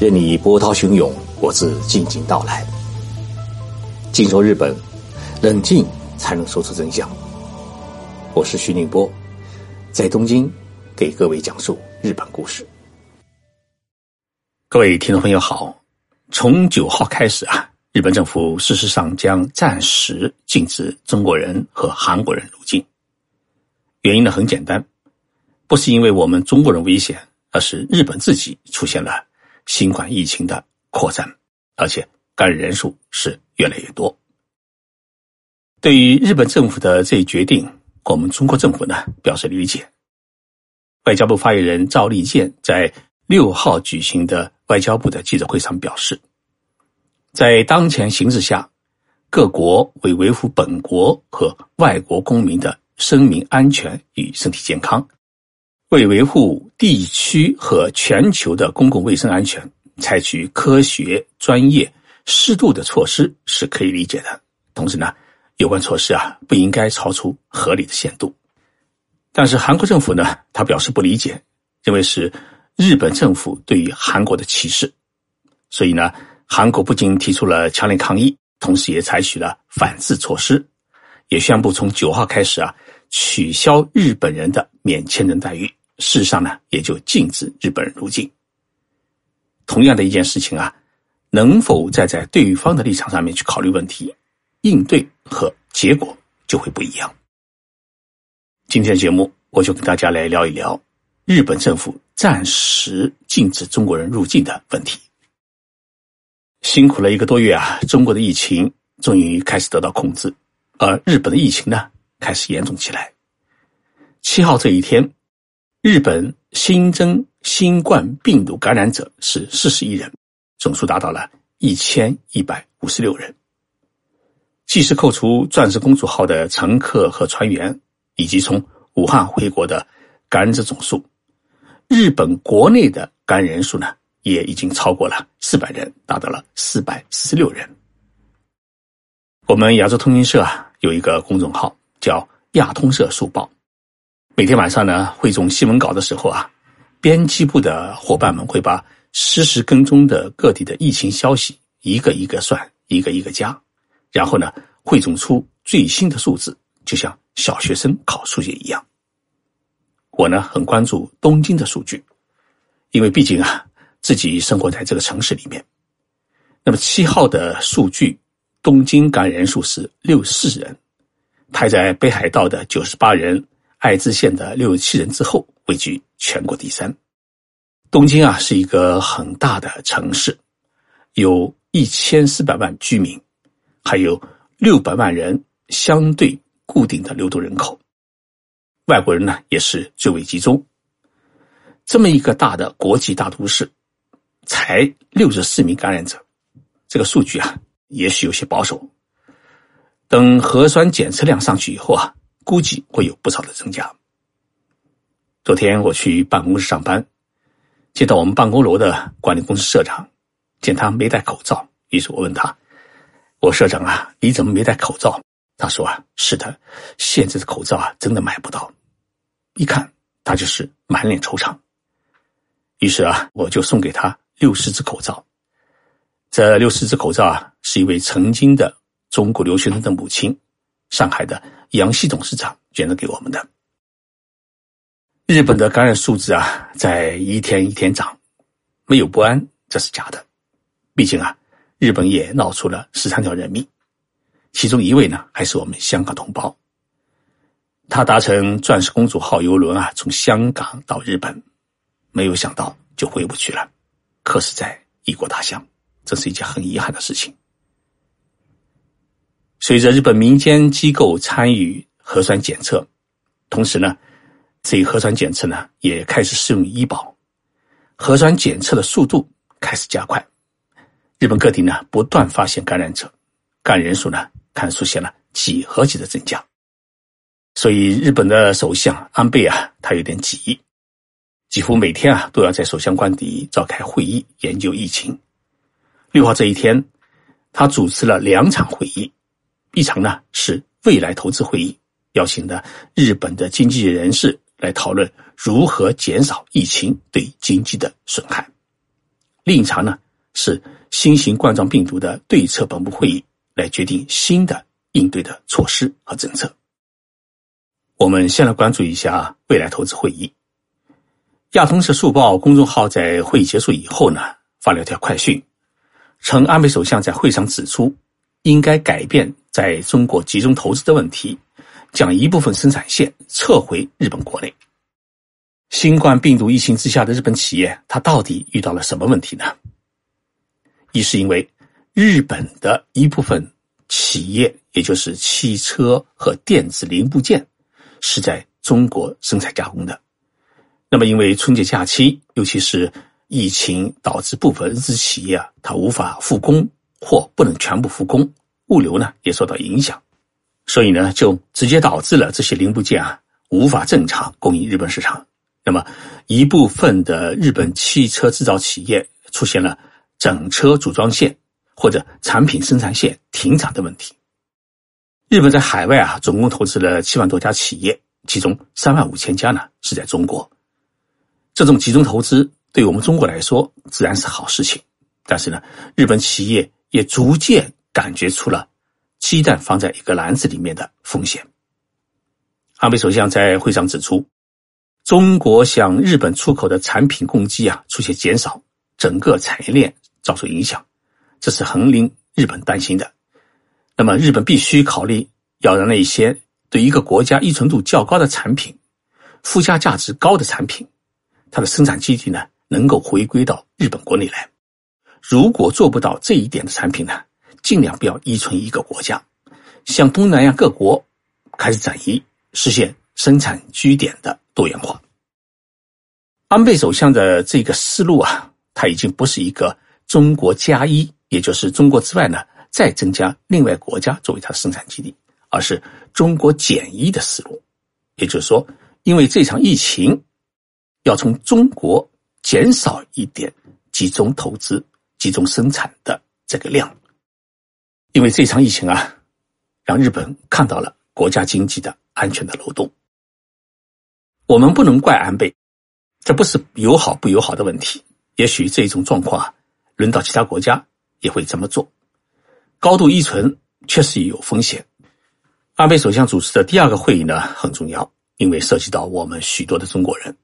任你波涛汹涌，我自静静到来。静说日本，冷静才能说出真相。我是徐宁波，在东京给各位讲述日本故事。各位听众朋友好，从九号开始啊，日本政府事实上将暂时禁止中国人和韩国人入境。原因呢很简单，不是因为我们中国人危险，而是日本自己出现了新冠疫情的扩散，而且感染人数是越来越多。对于日本政府的这一决定，我们中国政府呢表示理解。外交部发言人赵立坚在六号举行的外交部的记者会上表示，在当前形势下，各国为维护本国和外国公民的。生命安全与身体健康，为维护地区和全球的公共卫生安全，采取科学、专业、适度的措施是可以理解的。同时呢，有关措施啊不应该超出合理的限度。但是韩国政府呢，他表示不理解，认为是日本政府对于韩国的歧视。所以呢，韩国不仅提出了强烈抗议，同时也采取了反制措施，也宣布从九号开始啊。取消日本人的免签证待遇，事实上呢，也就禁止日本人入境。同样的一件事情啊，能否站在对方的立场上面去考虑问题，应对和结果就会不一样。今天的节目，我就跟大家来聊一聊日本政府暂时禁止中国人入境的问题。辛苦了一个多月啊，中国的疫情终于开始得到控制，而日本的疫情呢？开始严重起来。七号这一天，日本新增新冠病毒感染者是四十一人，总数达到了一千一百五十六人。即使扣除“钻石公主号”的乘客和船员，以及从武汉回国的感染者总数，日本国内的感染人数呢，也已经超过了四百人，达到了四百四十六人。我们亚洲通讯社啊，有一个公众号。叫亚通社速报，每天晚上呢汇总新闻稿的时候啊，编辑部的伙伴们会把实时跟踪的各地的疫情消息一个一个算，一个一个加，然后呢汇总出最新的数字，就像小学生考数学一样。我呢很关注东京的数据，因为毕竟啊自己生活在这个城市里面。那么七号的数据，东京感染人数是六四人。排在北海道的九十八人、爱知县的六十七人之后，位居全国第三。东京啊，是一个很大的城市，有一千四百万居民，还有六百万人相对固定的流动人口。外国人呢，也是最为集中。这么一个大的国际大都市，才六十四名感染者，这个数据啊，也许有些保守。等核酸检测量上去以后啊，估计会有不少的增加。昨天我去办公室上班，见到我们办公楼的管理公司社长，见他没戴口罩，于是我问他：“我社长啊，你怎么没戴口罩？”他说：“啊，是的，现在的口罩啊，真的买不到。”一看他就是满脸惆怅。于是啊，我就送给他六十只口罩。这六十只口罩啊，是一位曾经的。中国留学生的母亲，上海的杨希董事长捐赠给我们的。日本的感染数字啊，在一天一天涨，没有不安，这是假的。毕竟啊，日本也闹出了十三条人命，其中一位呢，还是我们香港同胞。他搭乘“钻石公主号”游轮啊，从香港到日本，没有想到就回不去了，客死在异国他乡，这是一件很遗憾的事情。随着日本民间机构参与核酸检测，同时呢，这核酸检测呢也开始适用医保，核酸检测的速度开始加快。日本各地呢不断发现感染者，感染人数呢看出现了几何级的增加。所以日本的首相安倍啊，他有点急，几乎每天啊都要在首相官邸召开会议研究疫情。六号这一天，他主持了两场会议。一场呢是未来投资会议，邀请的日本的经济人士来讨论如何减少疫情对经济的损害。另一场呢是新型冠状病毒的对策本部会议，来决定新的应对的措施和政策。我们先来关注一下未来投资会议。亚通社速报公众号在会议结束以后呢，发了条快讯，称安倍首相在会上指出，应该改变在中国集中投资的问题，将一部分生产线撤回日本国内。新冠病毒疫情之下的日本企业，它到底遇到了什么问题呢？一是因为日本的一部分企业，也就是汽车和电子零部件。是在中国生产加工的。那么，因为春节假期，尤其是疫情导致部分日资企业啊，它无法复工或不能全部复工，物流呢也受到影响，所以呢，就直接导致了这些零部件啊无法正常供应日本市场。那么，一部分的日本汽车制造企业出现了整车组装线或者产品生产线停产的问题。日本在海外啊，总共投资了七万多家企业，其中三万五千家呢是在中国。这种集中投资对我们中国来说自然是好事情，但是呢，日本企业也逐渐感觉出了鸡蛋放在一个篮子里面的风险。安倍首相在会上指出，中国向日本出口的产品供给啊出现减少，整个产业链遭受影响，这是很令日本担心的。那么，日本必须考虑要让那些对一个国家依存度较高的产品、附加价值高的产品，它的生产基地呢能够回归到日本国内来。如果做不到这一点的产品呢，尽量不要依存一个国家，向东南亚各国开始转移，实现生产据点的多元化。安倍首相的这个思路啊，他已经不是一个中国加一，也就是中国之外呢。再增加另外国家作为它的生产基地，而是中国减一的思路，也就是说，因为这场疫情，要从中国减少一点集中投资、集中生产的这个量，因为这场疫情啊，让日本看到了国家经济的安全的漏洞。我们不能怪安倍，这不是友好不友好的问题，也许这种状况啊，轮到其他国家也会这么做。高度依存确实也有风险。安倍首相主持的第二个会议呢很重要，因为涉及到我们许多的中国人。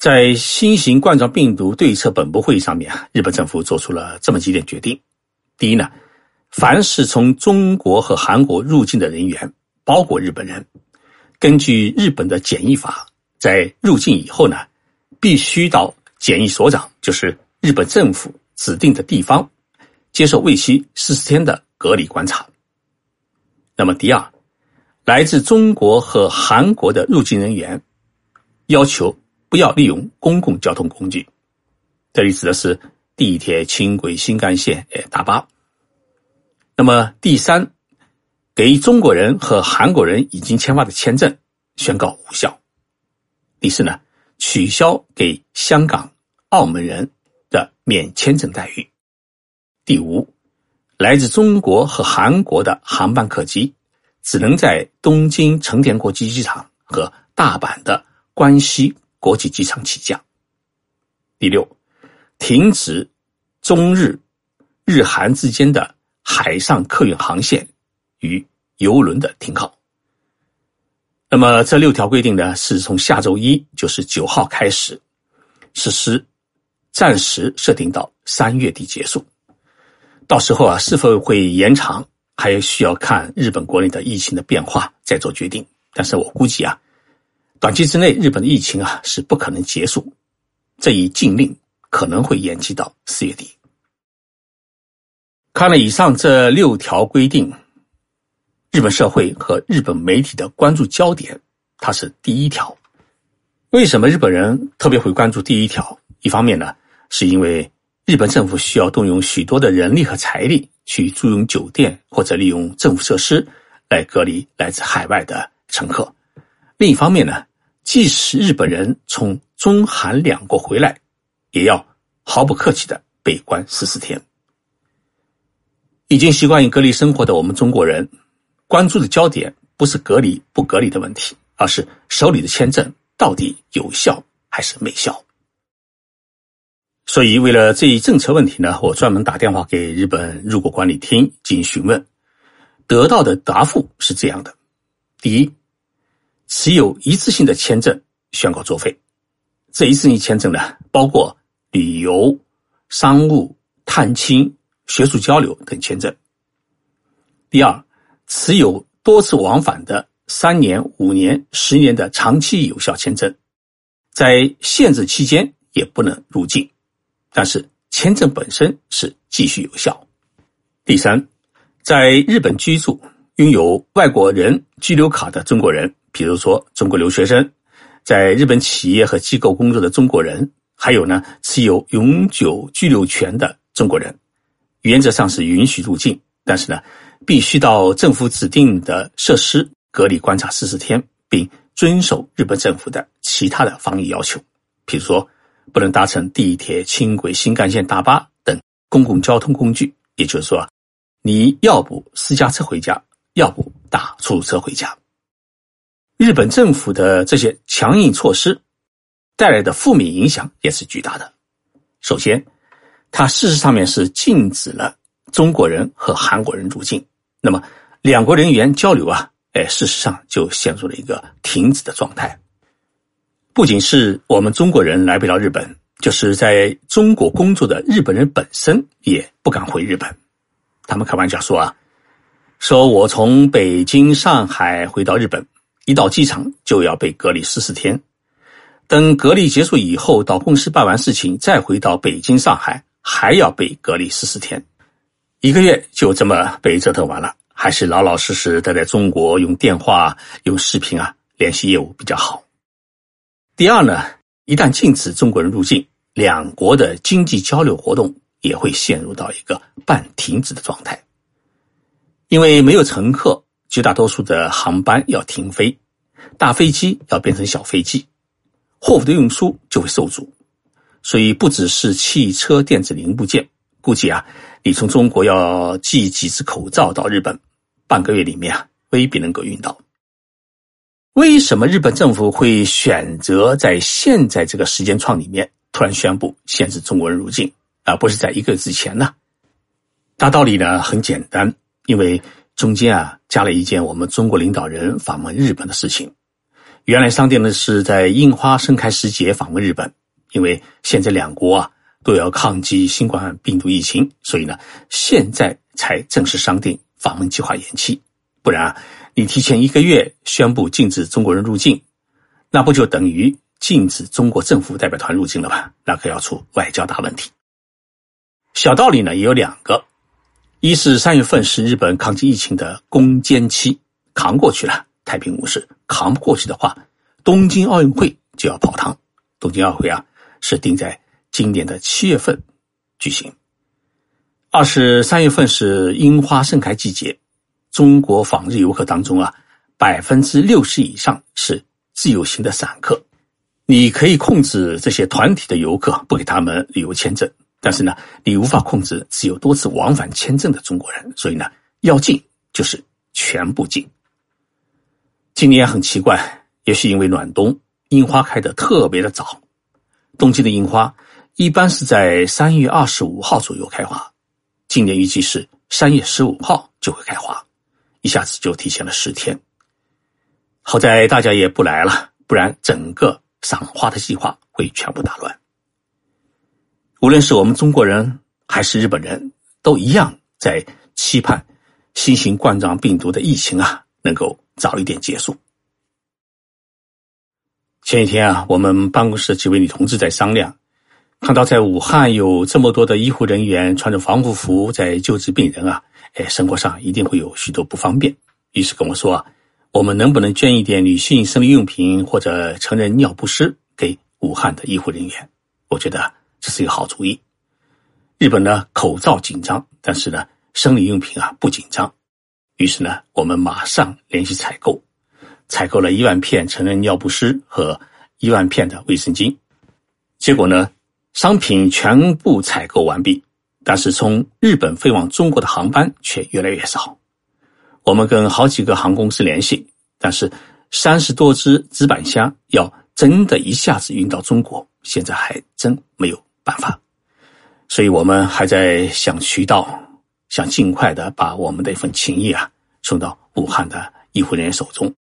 在新型冠状病毒对策本部会议上面啊，日本政府做出了这么几点决定：第一呢，凡是从中国和韩国入境的人员，包括日本人，根据日本的检疫法，在入境以后呢，必须到检疫所长，就是日本政府指定的地方。接受为期四十天的隔离观察。那么，第二，来自中国和韩国的入境人员，要求不要利用公共交通工具，这里指的是地铁、轻轨、新干线、诶大巴。那么，第三，给中国人和韩国人已经签发的签证宣告无效。第四呢，取消给香港、澳门人的免签证待遇。第五，来自中国和韩国的航班客机只能在东京成田国际机场和大阪的关西国际机场起降。第六，停止中日、日韩之间的海上客运航线与游轮的停靠。那么这六条规定呢，是从下周一，就是九号开始实施，暂时设定到三月底结束。到时候啊，是否会延长，还需要看日本国内的疫情的变化再做决定。但是我估计啊，短期之内日本的疫情啊是不可能结束，这一禁令可能会延期到四月底。看了以上这六条规定，日本社会和日本媒体的关注焦点，它是第一条。为什么日本人特别会关注第一条？一方面呢，是因为。日本政府需要动用许多的人力和财力去租用酒店或者利用政府设施来隔离来自海外的乘客。另一方面呢，即使日本人从中韩两国回来，也要毫不客气的被关十四天。已经习惯于隔离生活的我们中国人，关注的焦点不是隔离不隔离的问题，而是手里的签证到底有效还是没效。所以为了这一政策问题呢，我专门打电话给日本入国管理厅进行询问，得到的答复是这样的：第一，持有一次性的签证宣告作废，这一次性签证呢，包括旅游、商务、探亲、学术交流等签证；第二，持有多次往返的三年、五年、十年的长期有效签证，在限制期间也不能入境。但是签证本身是继续有效。第三，在日本居住、拥有外国人居留卡的中国人，比如说中国留学生，在日本企业和机构工作的中国人，还有呢持有永久居留权的中国人，原则上是允许入境，但是呢，必须到政府指定的设施隔离观察十四天，并遵守日本政府的其他的防疫要求，比如说。不能搭乘地铁、轻轨、新干线、大巴等公共交通工具，也就是说，你要不私家车回家，要不打出租车回家。日本政府的这些强硬措施带来的负面影响也是巨大的。首先，它事实上面是禁止了中国人和韩国人入境，那么两国人员交流啊，哎，事实上就陷入了一个停止的状态。不仅是我们中国人来不了日本，就是在中国工作的日本人本身也不敢回日本。他们开玩笑说啊，说我从北京、上海回到日本，一到机场就要被隔离十四天，等隔离结束以后，到公司办完事情，再回到北京、上海，还要被隔离十四天，一个月就这么被折腾完了，还是老老实实待在中国，用电话、用视频啊联系业务比较好。第二呢，一旦禁止中国人入境，两国的经济交流活动也会陷入到一个半停止的状态。因为没有乘客，绝大多数的航班要停飞，大飞机要变成小飞机，货物的运输就会受阻。所以不只是汽车电子零部件，估计啊，你从中国要寄几只口罩到日本，半个月里面啊，未必能够运到。为什么日本政府会选择在现在这个时间窗里面突然宣布限制中国人入境，而不是在一个月之前呢？大道理呢很简单，因为中间啊加了一件我们中国领导人访问日本的事情。原来商定呢是在樱花盛开时节访问日本，因为现在两国啊都要抗击新冠病毒疫情，所以呢现在才正式商定访问计划延期，不然啊。你提前一个月宣布禁止中国人入境，那不就等于禁止中国政府代表团入境了吗？那可要出外交大问题。小道理呢也有两个：一是三月份是日本抗击疫情的攻坚期，扛过去了太平无事；扛不过去的话，东京奥运会就要泡汤。东京奥运会啊是定在今年的七月份举行。二是三月份是樱花盛开季节。中国访日游客当中啊，百分之六十以上是自由行的散客。你可以控制这些团体的游客，不给他们旅游签证，但是呢，你无法控制持有多次往返签证的中国人。所以呢，要进就是全部进。今年很奇怪，也许因为暖冬，樱花开得特别的早。冬季的樱花一般是在三月二十五号左右开花，今年预计是三月十五号就会开花。一下子就提前了十天，好在大家也不来了，不然整个赏花的计划会全部打乱。无论是我们中国人还是日本人，都一样在期盼新型冠状病毒的疫情啊能够早一点结束。前几天啊，我们办公室几位女同志在商量，看到在武汉有这么多的医护人员穿着防护服在救治病人啊。哎，生活上一定会有许多不方便，于是跟我说啊：“我们能不能捐一点女性生理用品或者成人尿不湿给武汉的医护人员？”我觉得这是一个好主意。日本呢，口罩紧张，但是呢，生理用品啊不紧张。于是呢，我们马上联系采购，采购了一万片成人尿不湿和一万片的卫生巾。结果呢，商品全部采购完毕。但是从日本飞往中国的航班却越来越少。我们跟好几个航空公司联系，但是三十多只纸板箱要真的一下子运到中国，现在还真没有办法。所以我们还在想渠道，想尽快的把我们的一份情谊啊送到武汉的医护人员手中。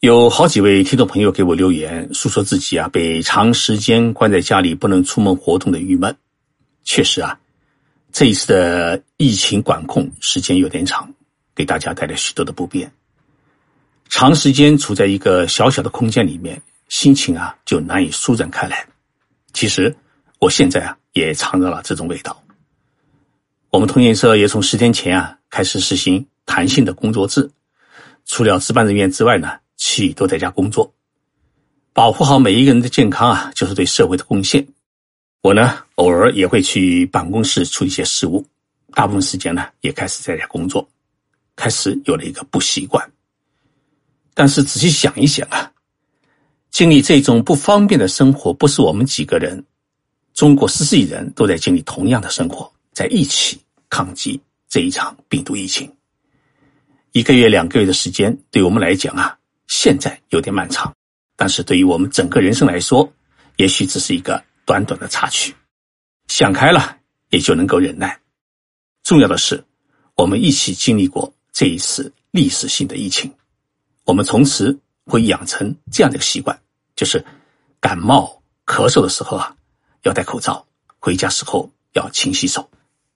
有好几位听众朋友给我留言，诉说自己啊被长时间关在家里不能出门活动的郁闷。确实啊，这一次的疫情管控时间有点长，给大家带来许多的不便。长时间处在一个小小的空间里面，心情啊就难以舒展开来。其实我现在啊也尝到了这种味道。我们通讯社也从十天前啊开始实行弹性的工作制，除了值班人员之外呢。其余都在家工作，保护好每一个人的健康啊，就是对社会的贡献。我呢，偶尔也会去办公室处理一些事务，大部分时间呢，也开始在家工作，开始有了一个不习惯。但是仔细想一想啊，经历这种不方便的生活，不是我们几个人，中国十四亿人都在经历同样的生活，在一起抗击这一场病毒疫情。一个月、两个月的时间，对我们来讲啊。现在有点漫长，但是对于我们整个人生来说，也许只是一个短短的插曲。想开了，也就能够忍耐。重要的是，我们一起经历过这一次历史性的疫情，我们从此会养成这样的习惯，就是感冒、咳嗽的时候啊，要戴口罩；回家时候要勤洗手。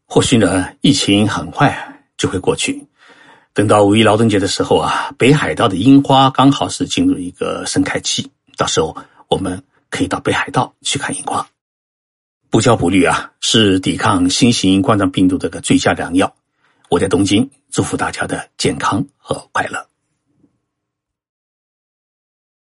或许呢，疫情很快就会过去。等到五一劳动节的时候啊，北海道的樱花刚好是进入一个盛开期，到时候我们可以到北海道去看樱花。不焦不虑啊，是抵抗新型冠状病毒的个最佳良药。我在东京，祝福大家的健康和快乐。